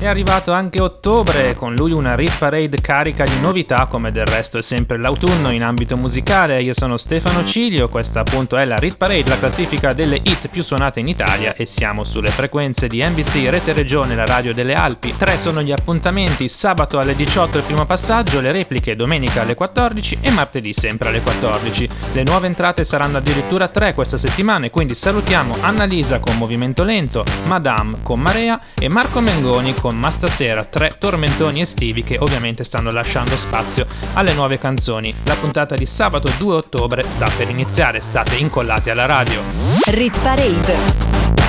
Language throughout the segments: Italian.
È arrivato anche ottobre, con lui una Riff Parade carica di novità, come del resto è sempre l'autunno in ambito musicale. Io sono Stefano Cilio, questa appunto è la Riff Parade, la classifica delle hit più suonate in Italia e siamo sulle frequenze di NBC Rete Regione, la radio delle Alpi. Tre sono gli appuntamenti, sabato alle 18 il primo passaggio, le repliche domenica alle 14 e martedì sempre alle 14. Le nuove entrate saranno addirittura tre questa settimana e quindi salutiamo Annalisa con Movimento Lento, Madame con Marea e Marco Mengoni con con Ma stasera tre tormentoni estivi che ovviamente stanno lasciando spazio alle nuove canzoni. La puntata di sabato 2 ottobre sta per iniziare, state incollati alla radio. Rit Parade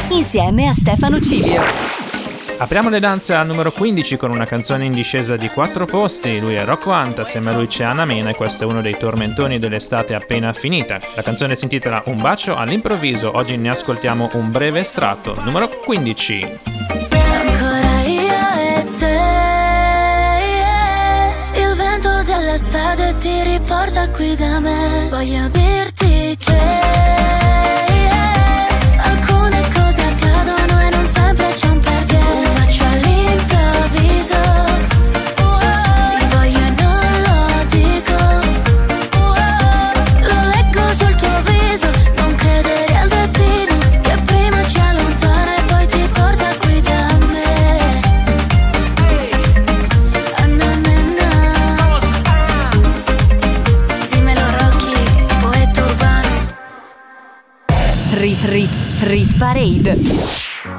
insieme a Stefano Cilio. Apriamo le danze al numero 15 con una canzone in discesa di 4 posti, lui è Rocco Anta, assieme a lui c'è Anna Mena e questo è uno dei tormentoni dell'estate appena finita. La canzone si intitola Un bacio all'improvviso, oggi ne ascoltiamo un breve estratto, numero 15. L'estate ti riporta qui da me. Voglio dirti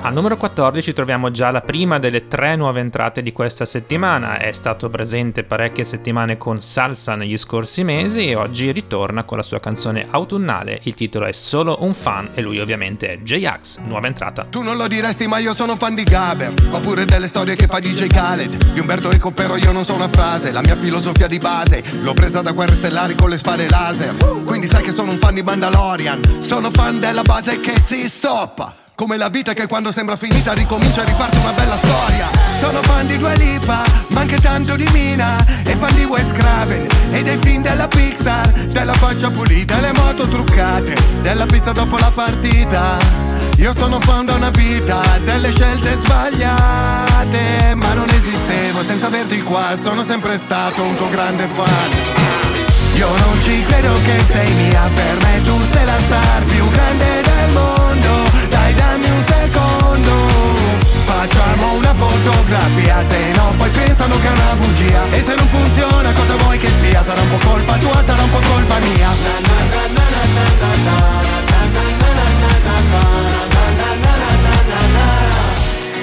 Al numero 14 troviamo già la prima delle tre nuove entrate di questa settimana. È stato presente parecchie settimane con Salsa negli scorsi mesi e oggi ritorna con la sua canzone autunnale. Il titolo è Solo un fan e lui ovviamente è J-Ax, nuova entrata. Tu non lo diresti ma io sono fan di Gaber, oppure delle storie che fa DJ Khaled. Di Umberto Eco però io non so una frase, la mia filosofia di base l'ho presa da guerre stellari con le spade laser. Quindi sai che sono un fan di Mandalorian, sono fan della base che si stoppa. Come la vita che quando sembra finita ricomincia e riparte una bella storia. Sono fan di Dua Lipa, ma anche tanto di Mina E fan di Wes Craven e dei film della Pixar Della faccia pulita e le moto truccate Della pizza dopo la partita. Io sono fan da una vita delle scelte sbagliate Ma non esistevo senza averti qua Sono sempre stato un tuo grande fan. Io non ci credo che sei mia per me Tu sei la star più grande del mondo Facciamo una fotografia Se no poi pensano che è una bugia. E se non funziona cosa vuoi che sia? Sarà un po' colpa tua, sarà un po' colpa mia.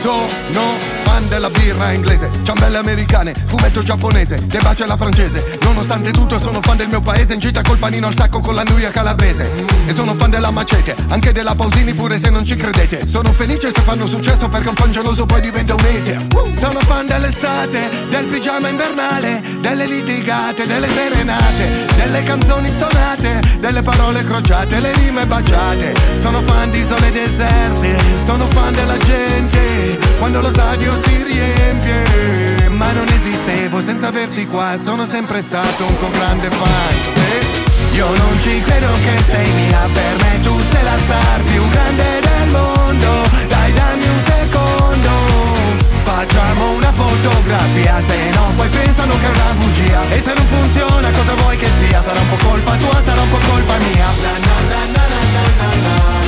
Sono fan della birra inglese, ciambelle americane, fumetto giapponese, che bacia la francese. Nonostante tutto sono fan del mio paese, in gita col panino al sacco con la nuria calabrese. E sono fan della macete, anche della Pausini pure se non ci credete. Sono felice se fanno successo perché un fan geloso poi diventa un hater. Sono fan dell'estate, del pigiama invernale, delle litigate, delle serenate, delle canzoni stonate, delle parole crociate, le rime baciate. Sono fan di isole deserte, sono fan della gente, quando lo stadio si riempie Ma non esistevo senza averti qua Sono sempre stato un grande fan sì. Io non ci credo che sei mia Per me tu sei la star più grande del mondo Dai dammi un secondo Facciamo una fotografia Se no poi pensano che è una bugia E se non funziona cosa vuoi che sia Sarà un po' colpa tua, sarà un po' colpa mia na, na, na, na, na, na, na.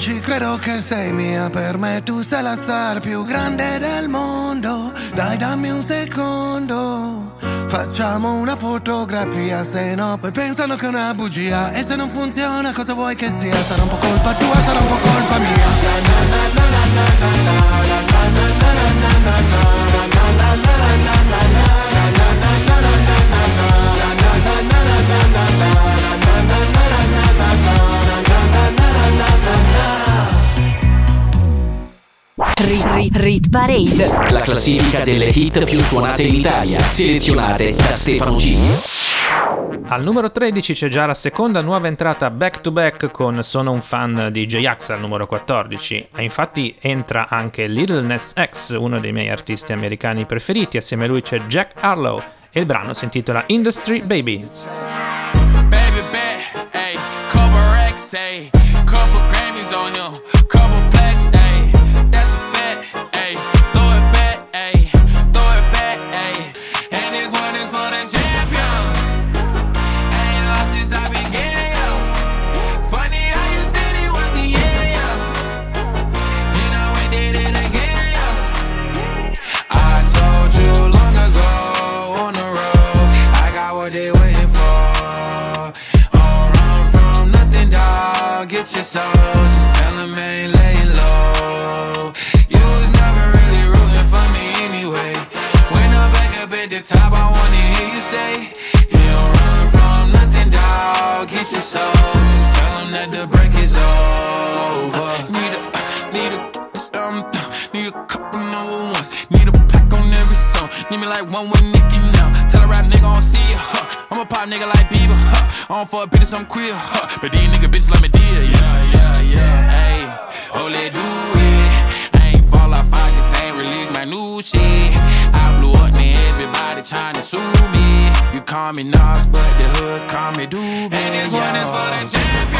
Non ci credo che sei mia, per me tu sei la star più grande del mondo. Dai, dammi un secondo. Facciamo una fotografia, se no poi pensano che è una bugia. E se non funziona, cosa vuoi che sia? Sarà un po' colpa tua, sarà un po' colpa mia. Rit, rit, rit Parade. La classifica delle hit più suonate in Italia, selezionate da Stefano G. Al numero 13 c'è già la seconda nuova entrata back to back con Sono un fan di J-Ax al numero 14. E infatti entra anche Little Ness X, uno dei miei artisti americani preferiti. Assieme a lui c'è Jack Harlow e il brano si intitola Industry Baby. Baby bet, ayy, bitches, I'm queer, huh? But these nigga bitches like me dear, yeah, yeah, yeah. Ayy, oh let do it. I ain't fall off, I just ain't release my new shit. I blew up, man, everybody tryna sue me. You call me Nas, but the hood call me Doobie. And this one is for the champion.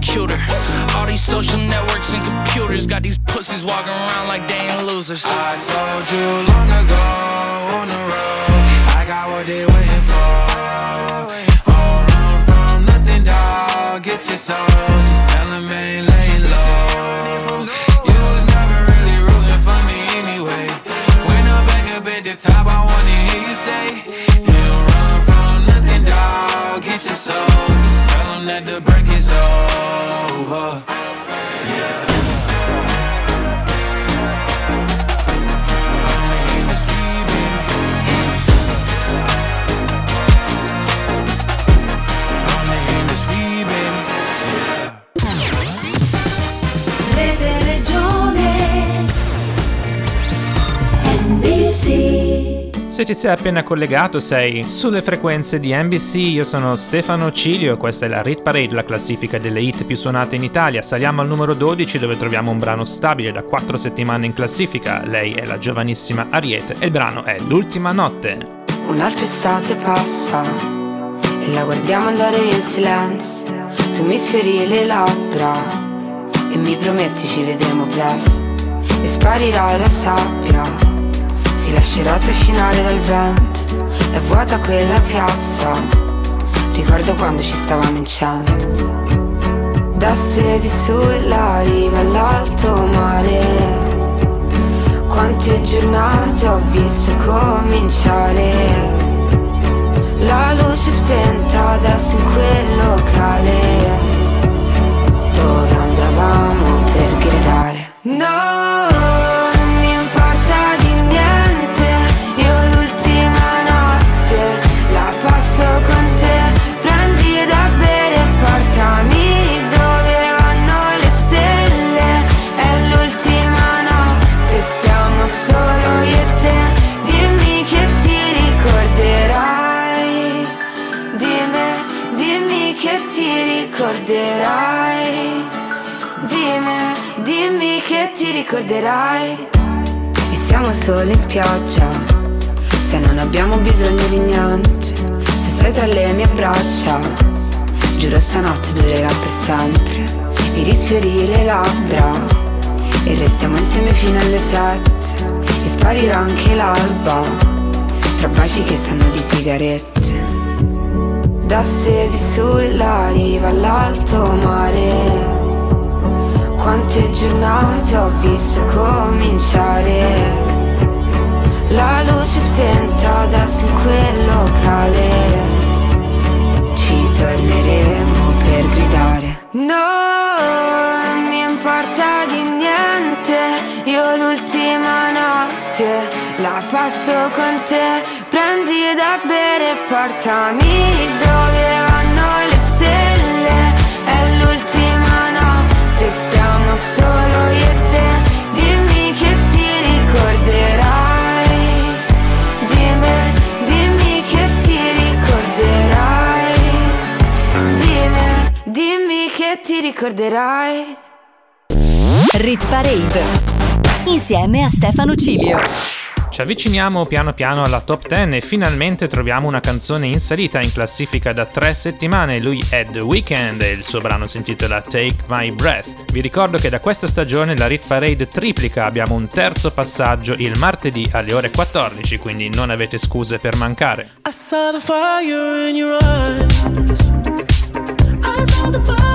cuter. All these social networks and computers got these pussies walking around like they ain't losers. I told you long ago on the road, I got what they waiting for. Don't run from nothing, dog. Get your soul, just tell them ain't laying low. You was never really rooting for me anyway. When I'm back up at the top, I wanna hear you say, You don't run from nothing, dog. Get your soul, just tell that the lover. Se ti sei appena collegato sei sulle frequenze di NBC, io sono Stefano Cilio e questa è la Rit Parade, la classifica delle hit più suonate in Italia. Saliamo al numero 12 dove troviamo un brano stabile da 4 settimane in classifica. Lei è la giovanissima Ariete e il brano è L'ultima notte. Un'altra estate passa e la guardiamo andare in silenzio. Tu mi sferi le labbra e mi prometti ci vedremo presto. E sparirà la sabbia, si lascerà trascinare dal vento. È vuota quella piazza, ricordo quando ci stavamo in cento. Da stesi sulla riva all'alto mare. Quante giornate ho visto cominciare La luce spenta adesso in quel locale Dove andavamo per gridare No, ricorderai E siamo solo in spiaggia Se non abbiamo bisogno di niente Se sei tra le mie braccia. Giuro stanotte durerà per sempre Mi risfiori le labbra E restiamo insieme fino alle sette E sparirà anche l'alba Tra baci che sanno di sigarette. Da stesi sulla riva all'alto mare quante giornate ho visto cominciare. La luce spenta adesso in quel locale. Ci torneremo per gridare. Non mi importa di niente Io l'ultima notte la passo con te. Prendi da bere e portami dove vanno le stelle. È l'ultima ricorderai Rit Parade insieme a Stefano Cilio. Ci avviciniamo piano piano alla top 10 e finalmente troviamo una canzone in salita in classifica da tre settimane. Lui è The Weeknd e il suo brano si intitola Take My Breath. Vi ricordo che da questa stagione la Rit Parade triplica, abbiamo un terzo passaggio il martedì alle ore 14, quindi non avete scuse per mancare. I saw the fire in your eyes. I saw the fire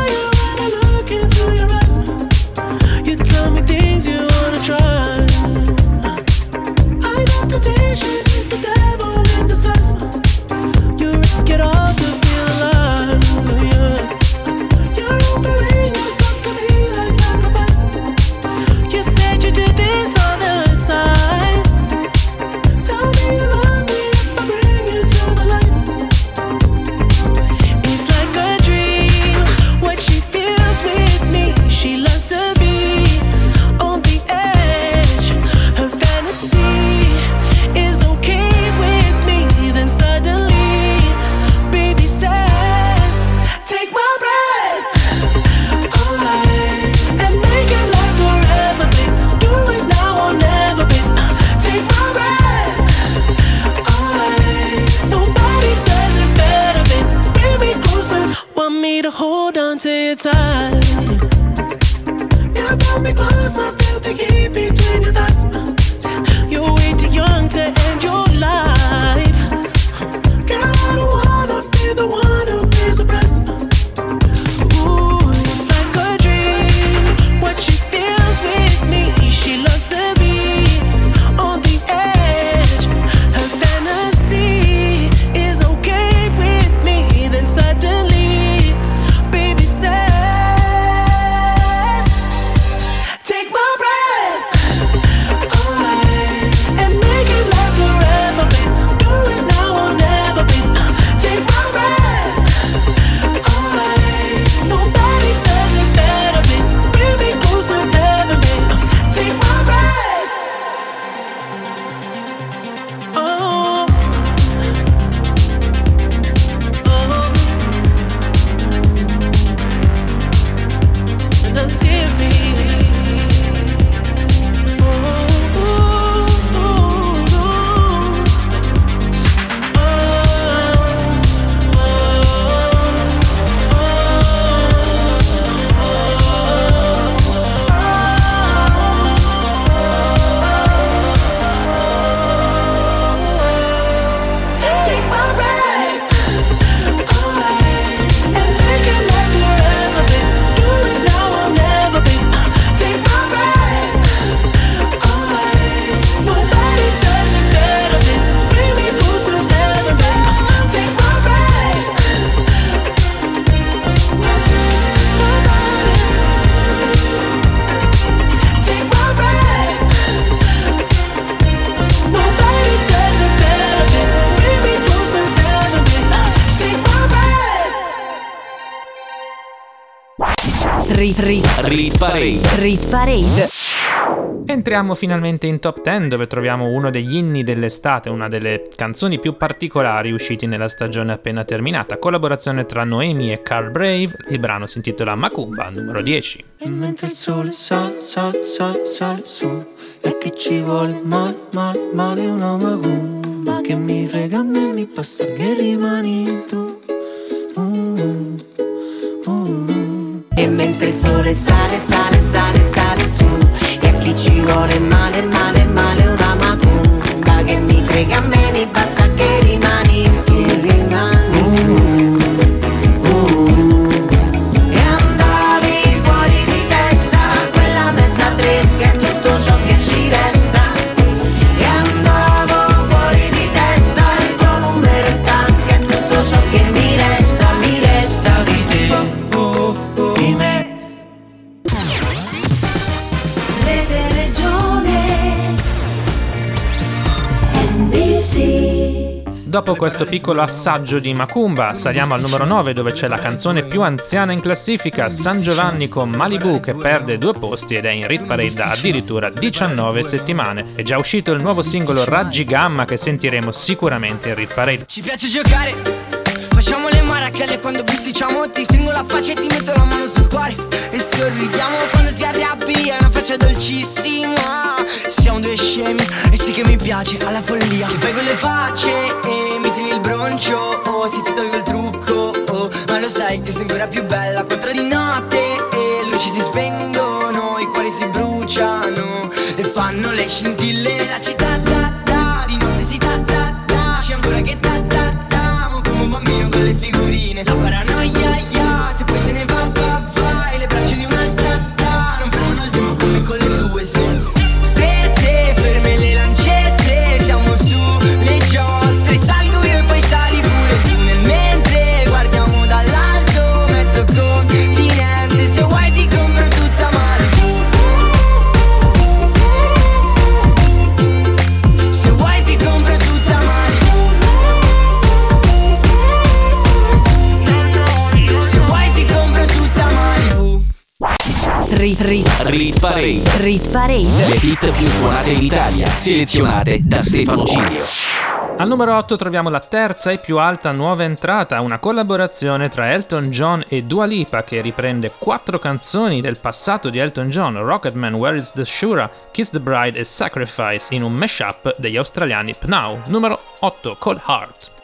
to your tight. You brought me closer, feel the heat Rit, rit, Parade. Entriamo finalmente in top 10 dove troviamo uno degli inni dell'estate, una delle canzoni più particolari usciti nella stagione appena terminata, collaborazione tra Noemi e Carl Brave, il brano si intitola Macumba, numero 10. E mentre il sole sale, sale, sale, sale su E che ci vuole male, male, male una macumba Che mi frega a me, mi basta che rimani tu E mentre il sole sale, sale, sale, sale su chi ci vuole male, male, male una macumba. Che mi frega a me, mi basta che rimani, che rimani Dopo questo piccolo assaggio di Macumba, saliamo al numero 9 dove c'è la canzone più anziana in classifica, San Giovanni con Malibu che perde due posti ed è in Rit Parade da addirittura 19 settimane. È già uscito il nuovo singolo Raggi Gamma che sentiremo sicuramente in Rit Parade. Ci piace giocare, facciamo le marachelle quando bisticciamo Ti stringo la faccia e ti metto la mano sul cuore E sorridiamo quando ti arrabbi, è una faccia dolcissima Siamo due scemi, e sì che mi piace, alla follia. Che fai quelle facce e mi tieni il broncio Oh, se ti tolgo il trucco, oh Ma lo sai che sei ancora più bella Quattro di notte e luci si spengono I cuori si bruciano e fanno le scintille La città Rit, rit, Rit Parade. rit parade. Le hit più suonate in Italia, selezionate da Stefano Cilio. Al numero 8 troviamo la terza e più alta nuova entrata, una collaborazione tra Elton John e Dua Lipa che riprende quattro canzoni del passato di Elton John, Rocketman, Where is the Shura, Kiss the Bride e Sacrifice in un mashup degli australiani Pnau. Numero 8, Cold Heart.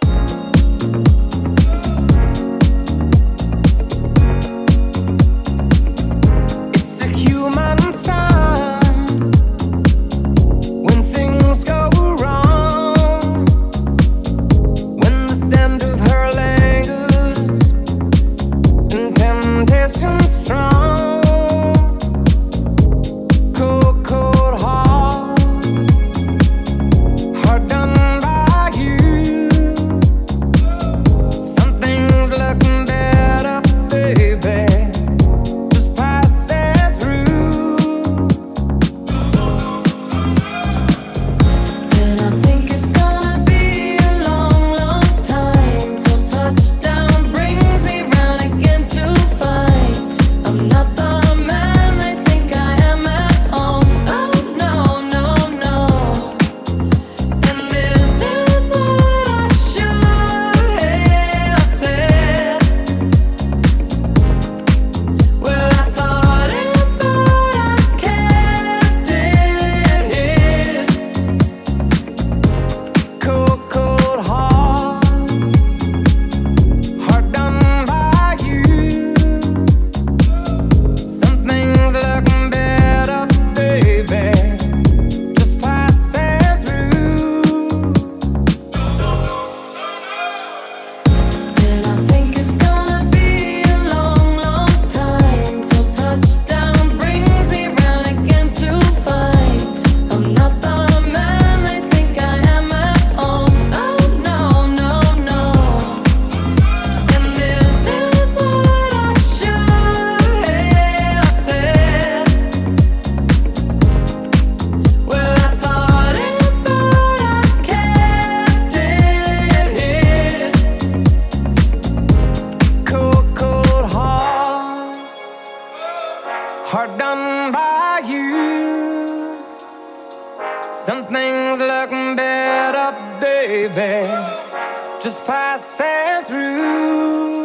Baby. Just passing through.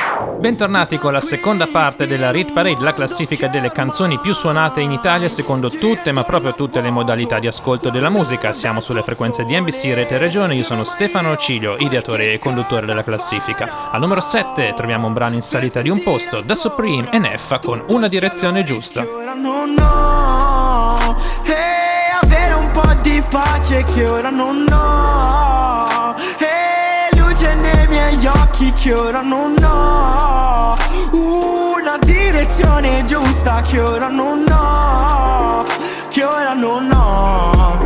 Bentornati con la seconda parte della Rit Parade, la classifica delle canzoni più suonate in Italia secondo tutte, ma proprio tutte le modalità di ascolto della musica. Siamo sulle frequenze di NBC Rete Regione, io sono Stefano Ciglio, ideatore e conduttore della classifica. Al numero 7 troviamo un brano in salita di un posto, The Supreme e Neffa con Una direzione giusta. ora non ho E avere un po' di pace che ora non ho occhi che ora non ho. Una direzione giusta che ora non ho. Che ora non ho.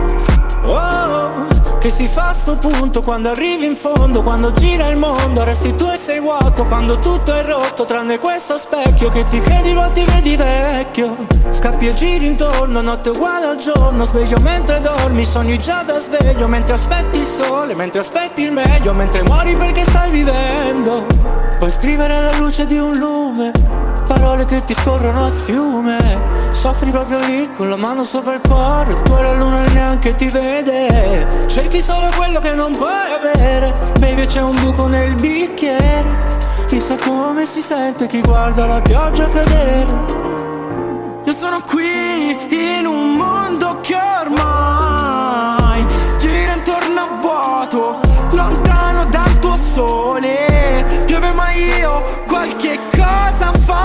Oh, che si fa a sto punto quando arrivi in fondo Quando gira il mondo resti tu e sei vuoto Quando tutto è rotto tranne questo specchio Che ti credi ma ti vedi vecchio. Scappi e giri intorno, notte uguale al giorno Sveglio mentre dormi, sogni già da sveglio Mentre aspetti il sole, mentre aspetti il meglio Mentre muori perché stai vivendo. Puoi scrivere alla luce di un lume Parole che ti scorrono a fiume. Soffri proprio lì con la mano sopra il cuore Tu la luna neanche ti vede. Cerchi solo quello che non puoi avere. Baby c'è un buco nel bicchiere. Chissà come si sente chi guarda la pioggia cadere. Io sono qui in un mondo che ormai gira intorno a vuoto, lontano dal tuo sole. Piove ma io qualche cosa farò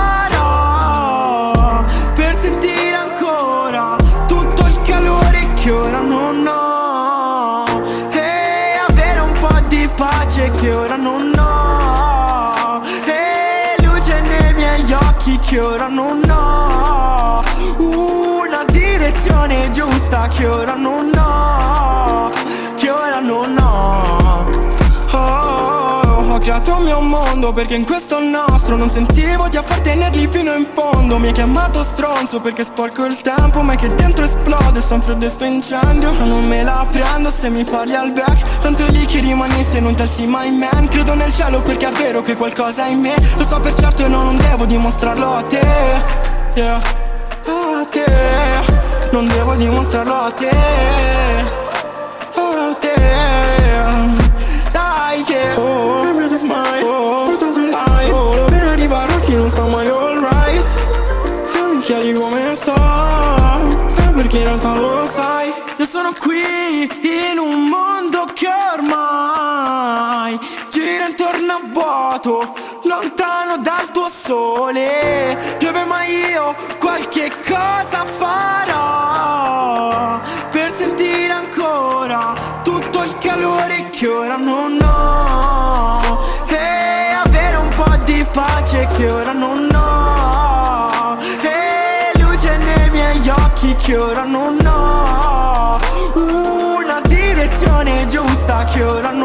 mondo perché in questo nostro non sentivo di appartenergli fino in fondo. Mi hai chiamato stronzo perché sporco il tempo ma è che dentro esplode sempre questo incendio. Ma non me la prendo se mi parli al back. Tanto è lì che rimani se non ti alzi mai man. Credo nel cielo perché è vero che qualcosa è in me. Lo so per certo e no, non devo dimostrarlo a te. Yeah, a te. Non devo dimostrarlo a te vuoto Lontano dal tuo sole. Piove ma io qualche cosa farò Per sentire ancora tutto il calore che ora non ho. E avere un po' di pace che ora non ho. E luce nei miei occhi che ora non ho. Una direzione giusta che ora non ho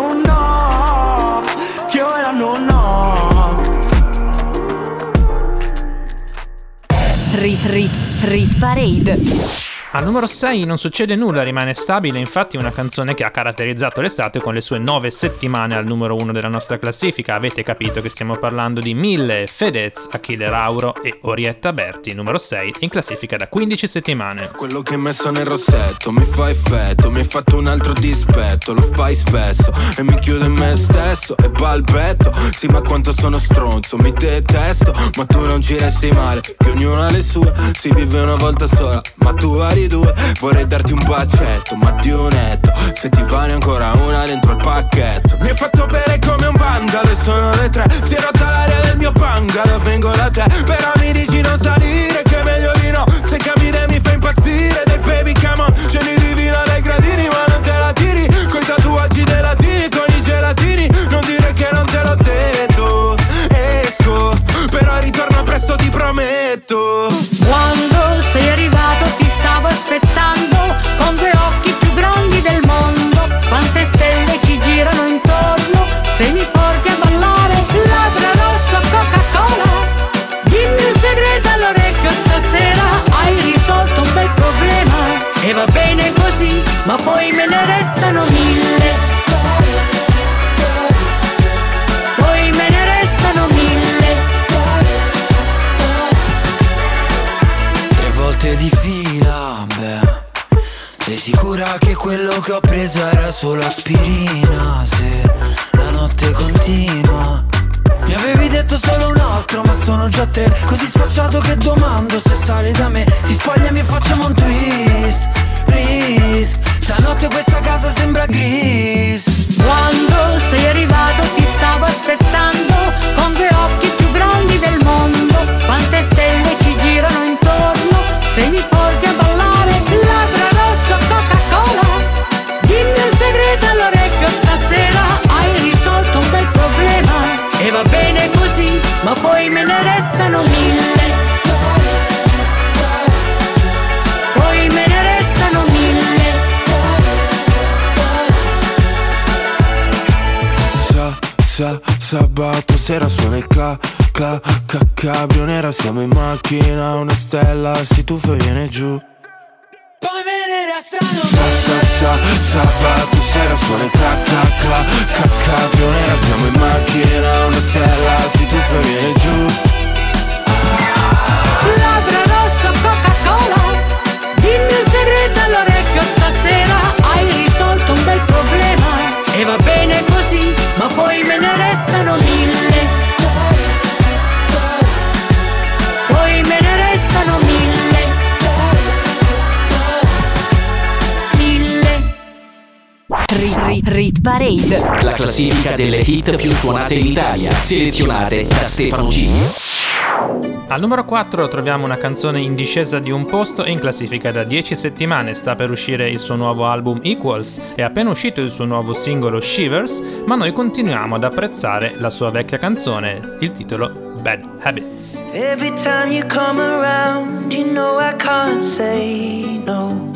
Rit Rit Parade. Al numero 6 non succede nulla, rimane stabile, infatti una canzone che ha caratterizzato l'estate con le sue 9 settimane al numero 1 della nostra classifica. Avete capito che stiamo parlando di Mille, Fedez, Achille Rauro e Orietta Berti, numero 6, in classifica da 15 settimane. Quello che hai messo nel rossetto mi fa effetto, mi hai fatto un altro dispetto, lo fai spesso e mi chiudo in me stesso e balbetto. Sì, ma quanto sono stronzo, mi detesto, ma tu non ci resti male, che ognuno ha le sue, si vive una volta sola, ma tu due, vorrei darti un bacetto, ma di un netto, se ti vale ancora una dentro il pacchetto. Mi hai fatto bere come un vandalo e sono le tre, si è rotta l'aria del mio bungalow, vengo da te, però mi dici non salire, che è meglio di no, se cammini mi fa impazzire, dei baby come on, scendi di dai gradini, ma non te la tiri, coi tatuaggi dei latini, con i gelatini, non dire che non te l'ho detto, esco, però ritorno presto ti prometto. Che ho preso era solo aspirina Se la notte continua. Mi avevi detto solo un altro ma sono già tre. Così sfacciato che domando se sale da me. Si spogliami e facciamo un twist Please. Stanotte questa casa sembra gris sera suona il cla, cla, ca, cabrio nera Siamo in macchina, una stella. Si tuffa e viene giù. Poi me ne restano Sa, sa, sa, sabato sera suona il cla, cla, cla, ca, cabrio nera Siamo in macchina, una stella. Si tuffa e viene giù. Labbra rosso Coca-Cola. Dimmi un segreto all'orecchio stasera Hai risolto un bel problema. E va bene così Ma poi me Rit, rit, rit Parade. La classifica delle hit più suonate in Italia, selezionate da Stefano G. Al numero 4 troviamo una canzone in discesa di un posto e in classifica da 10 settimane. Sta per uscire il suo nuovo album Equals, è appena uscito il suo nuovo singolo Shivers, ma noi continuiamo ad apprezzare la sua vecchia canzone, il titolo Bad Habits. Every time you come around, you know I can't say no.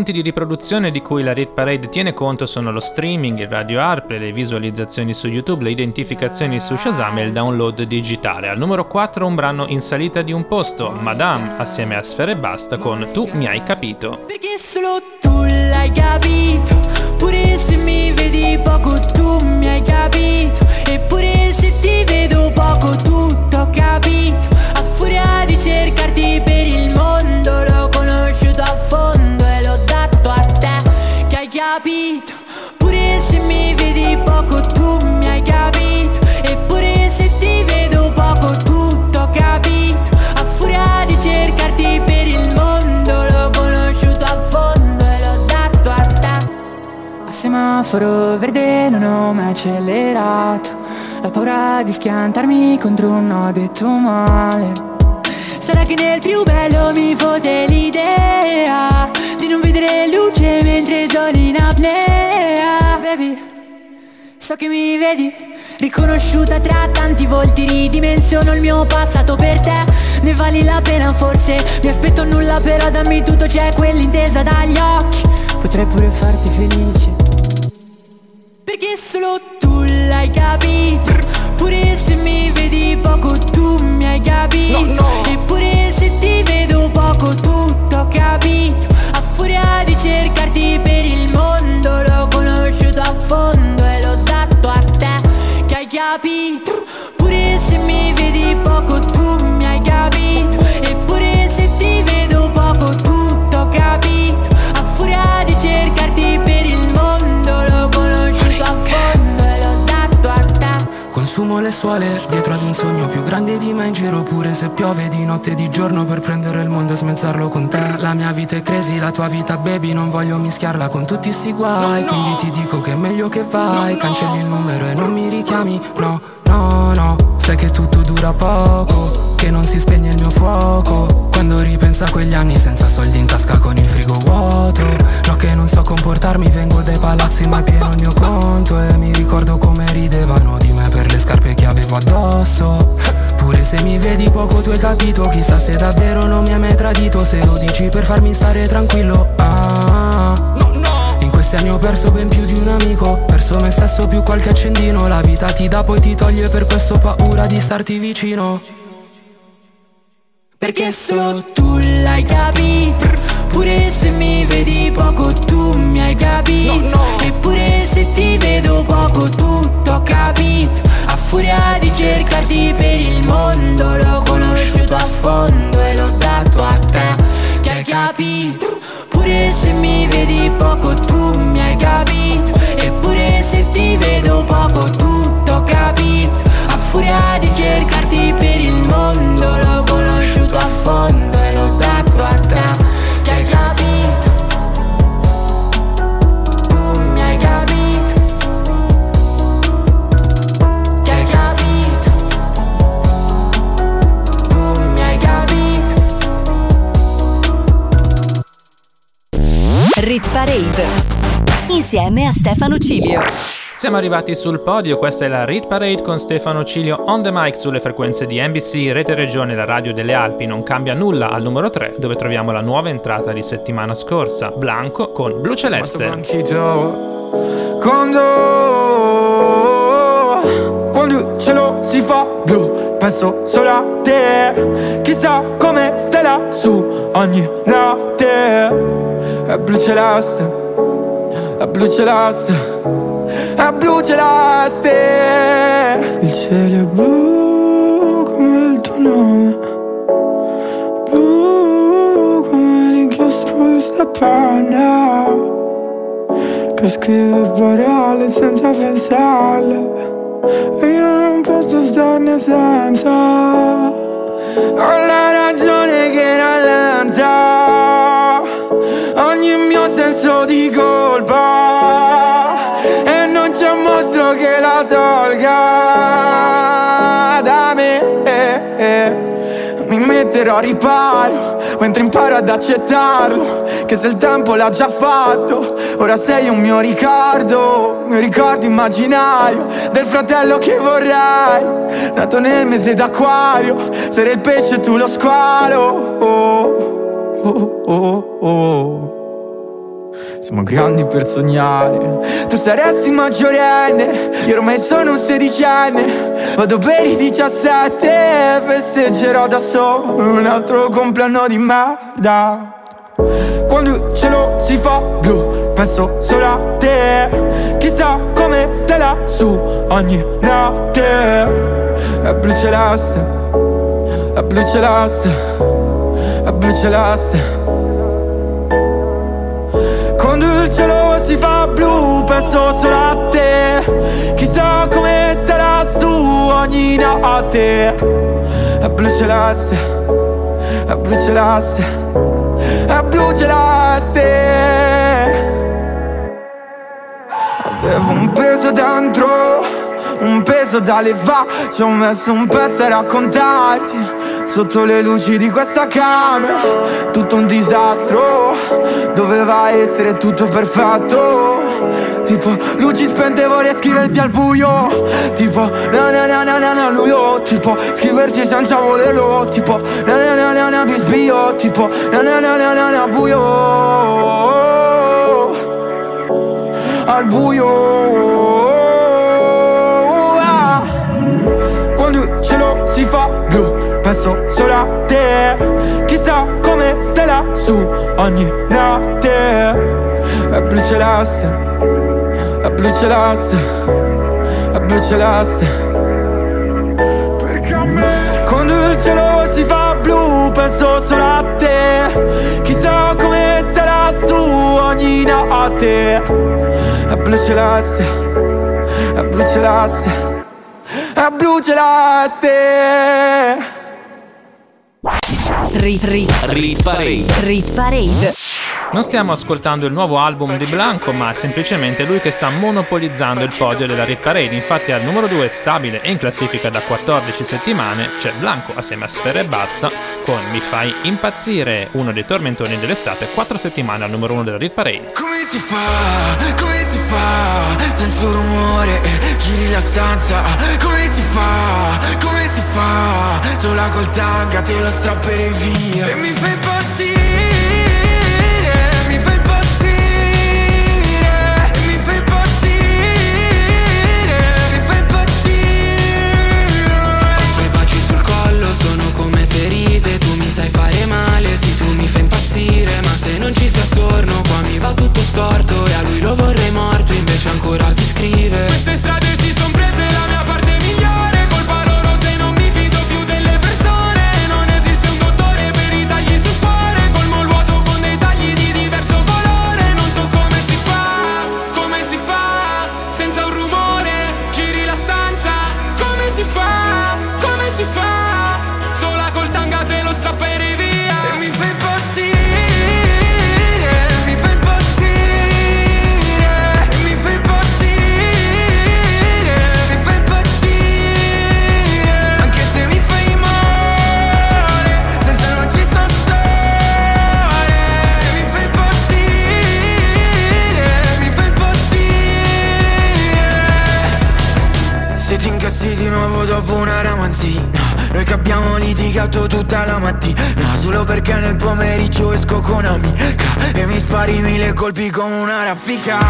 fonti di riproduzione di cui la Rit Parade tiene conto sono lo streaming, il radio ARP, le visualizzazioni su YouTube, le identificazioni su Shazam e il download digitale. Al numero 4 un brano in salita di un posto, Madame assieme a Sfere e Basta con Tu mi hai capito. Perché solo tu l'hai capito? Pure se mi vedi poco tu mi hai capito. Eppure se ti vedo poco tutto ho capito. A furia di cercarti per il mondo L'ho conosciuto a fondo capito? Pure se mi vedi poco tu mi hai capito. Eppure se ti vedo poco tutto ho capito. A furia di cercarti per il mondo L'ho conosciuto a fondo e l'ho dato a te. A semaforo verde non ho mai accelerato. La paura di schiantarmi contro un no detto male. Sarà che nel più bello mi fode l'idea non vedere luce mentre sono in apnea Baby, so che mi vedi Riconosciuta tra tanti volti Ridimensiono il mio passato per te. Ne vali la pena forse Mi aspetto nulla però dammi tutto C'è quell'intesa dagli occhi. Potrei pure farti felice. Perché solo tu l'hai capito? Pure se mi vedi poco tu mi hai capito? Eppure se ti vedo poco tutto ho capito furia di cercarti per il mondo L'ho conosciuto a fondo e l'ho dato a te Che hai capito? Pure se mi vedi poco tu Le suole dietro ad un sogno più grande di me in giro pure se piove di notte e di giorno per prendere il mondo e smezzarlo con te. La mia vita è crazy, la tua vita baby non voglio mischiarla con tutti sti guai. Quindi ti dico che è meglio che vai Cancelli il numero e non mi richiami. No, no, no Sai che tutto dura poco Che non si spegne il mio fuoco. Quando ripenso a quegli anni senza soldi in tasca con il frigo vuoto. No che non so comportarmi vengo dai palazzi ma pieno il mio conto. E mi ricordo come ridevano di me per le scarpe che avevo addosso. Pure se mi vedi poco tu hai capito Chissà se davvero non mi hai mai tradito. Se lo dici per farmi stare tranquillo ah. In questi anni ho perso ben più di un amico Perso me stesso più qualche accendino. La vita ti dà poi ti toglie per questo paura di starti vicino. Perché solo tu l'hai capito Pure se mi vedi poco tu mi hai capito Eppure se ti vedo poco tutto ho capito A furia di cercarti per il mondo L'ho conosciuto a fondo e l'ho dato a te. Che hai capito Pure se mi vedi poco tu mi hai capito. Eppure se ti vedo poco tutto ho capito. A furia di cercarti per il mondo L'ho conosciuto a fondo Rit Parade insieme a Stefano Cilio. Siamo arrivati sul podio, questa è la Rit Parade con Stefano Cilio on the mic sulle frequenze di NBC, Rete Regione, la radio delle Alpi. Non cambia nulla al numero 3 dove troviamo la nuova entrata di settimana scorsa, Blanco con Blu Celeste. Quando Quando il cielo si fa blu Penso solo a te Chissà come stai lassù Ogni notte È blu celeste è blu celeste, è blu celeste. Il cielo è blu come il tuo nome, blu come l'inchiostro di sta penna che scrive parole senza pensarle. E io non posso starne senza. Ho la ragione che rallenta ogni mio senso di colpa. E non c'è un mostro che la tolga da me. Mi metterò a riparo mentre imparo ad accettarlo. Che se il tempo l'ha già fatto, ora sei un mio ricordo, un ricordo immaginario del fratello che vorrei. Nato nel mese d'acquario, sarei il pesce e tu lo squalo. Oh, oh, oh, oh. Siamo grandi per sognare Tu saresti maggiorenne Io ormai sono un sedicenne. Vado per i 17 Festeggerò da solo Un altro compleanno di merda. Quando il cielo si fa blu Penso solo a te. Chissà come stai lassù Ogni notte. È blu celeste È blu celeste È blu celeste penso solo a te. Chissà come stai lassù ogni notte È blu celeste, è blu celeste, è blu celeste Avevo un peso dentro, un peso da levare. Ci ho messo un pezzo a raccontarti Sotto le luci di questa camera. Tutto un disastro Doveva essere tutto perfetto Tipo luci spente vorrei scriverti al buio Tipo na na na na na na luio Tipo scriverti senza volerlo Tipo na na na na na bisbio Tipo na na na na na na buio Al buio Ah. Quando il cielo si fa blu Penso solo a te Chissà come stai lassù ogni notte È blu celeste È blu celeste È blu celeste Quando il cielo si fa blu Penso solo a te. Chissà come stai lassù ogni notte. È blu celeste È blu celeste È blu celeste Rit, rit, Rit Parade. rit parade. Non stiamo ascoltando il nuovo album di Blanco, ma semplicemente lui che sta monopolizzando il podio della Rit Parade. Infatti al numero 2 stabile e in classifica da 14 settimane c'è Blanco assieme a Sfera e Basta con Mi fai impazzire, uno dei tormentoni dell'estate, 4 settimane al numero 1 della Rit Parade. Come si fa, come si fa, senza rumore, giri la stanza. Come si fa, come si fa, sola col tanga te lo strapperei via. E mi fai impazzire, sai fare male, sì tu mi fai impazzire Ma se non ci sei attorno qua mi va tutto storto E a lui lo vorrei morto invece ancora ti scrive. Queste strade si son prese una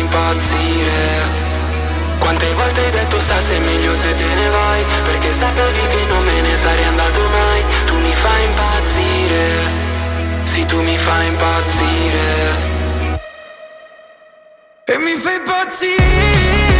impazzire. Quante volte hai detto sta se è meglio se te ne vai Perché sapevi che non me ne sarei andato mai. Tu mi fai impazzire Sì tu mi fai impazzire. E mi fai impazzire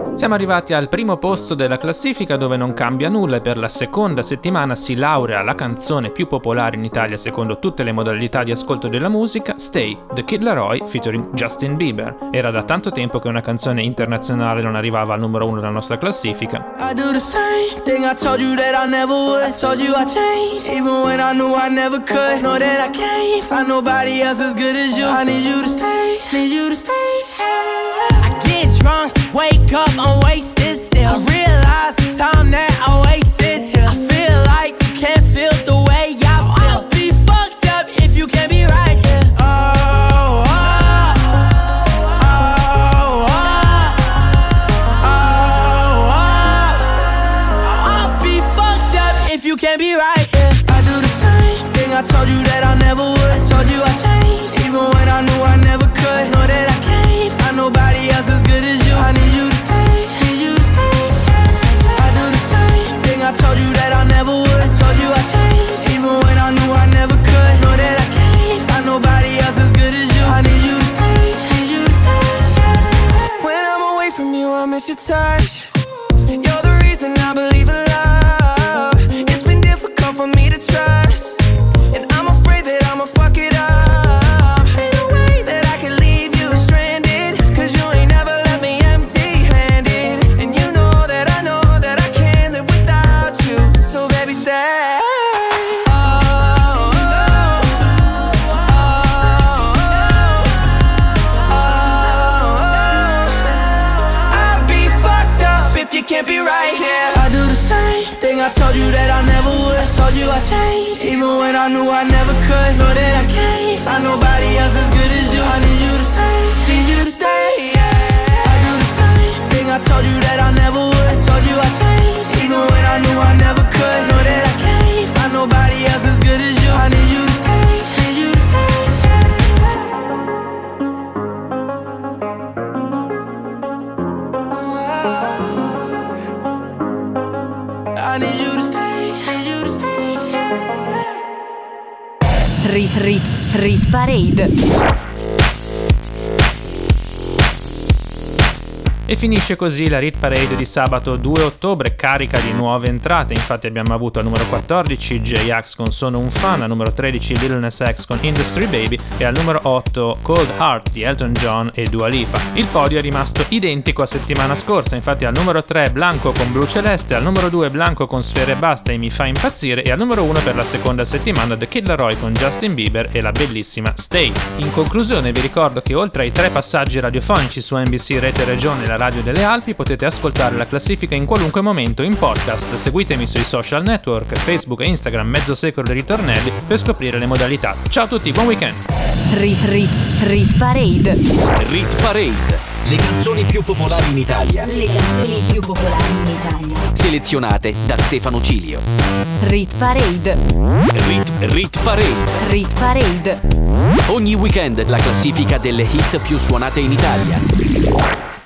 Siamo arrivati al primo posto della classifica dove non cambia nulla e per la seconda settimana si laurea la canzone più popolare in Italia secondo tutte le modalità di ascolto della musica, Stay, The Kid Laroi featuring Justin Bieber. Era da tanto tempo che una canzone internazionale non arrivava al numero uno della nostra classifica. I get drunk, wake up, I'm wasted still. I realize the time that parade. Finisce così la Rit Parade di sabato 2 ottobre, carica di nuove entrate. Infatti abbiamo avuto al numero 14 J-Ax con Sono un fan, al numero 13 Lil Nas X con Industry Baby e al numero 8 Cold Heart di Elton John e Dua Lipa. Il podio è rimasto identico a settimana scorsa, infatti al numero 3 Blanco con Blu Celeste, al numero 2 Blanco con Sfere Basta e Mi fa impazzire e al numero 1 per la seconda settimana The Kid Laroi con Justin Bieber e la bellissima Stay. In conclusione vi ricordo che oltre ai tre passaggi radiofonici su NBC Rete Regione e la Radio delle Alpi potete ascoltare la classifica in qualunque momento in podcast. Seguitemi sui social network, Facebook e Instagram Mezzo Secolo dei Ritornelli per scoprire le modalità. Ciao a tutti, buon weekend! Rit, rit, rit parade. Rit Parade. Le canzoni più popolari in Italia, Le canzoni più popolari in Italia. selezionate da Stefano Cilio. Rit parade. Rit, Rit Parade. Rit parade. Ogni weekend la classifica delle hit più suonate in Italia.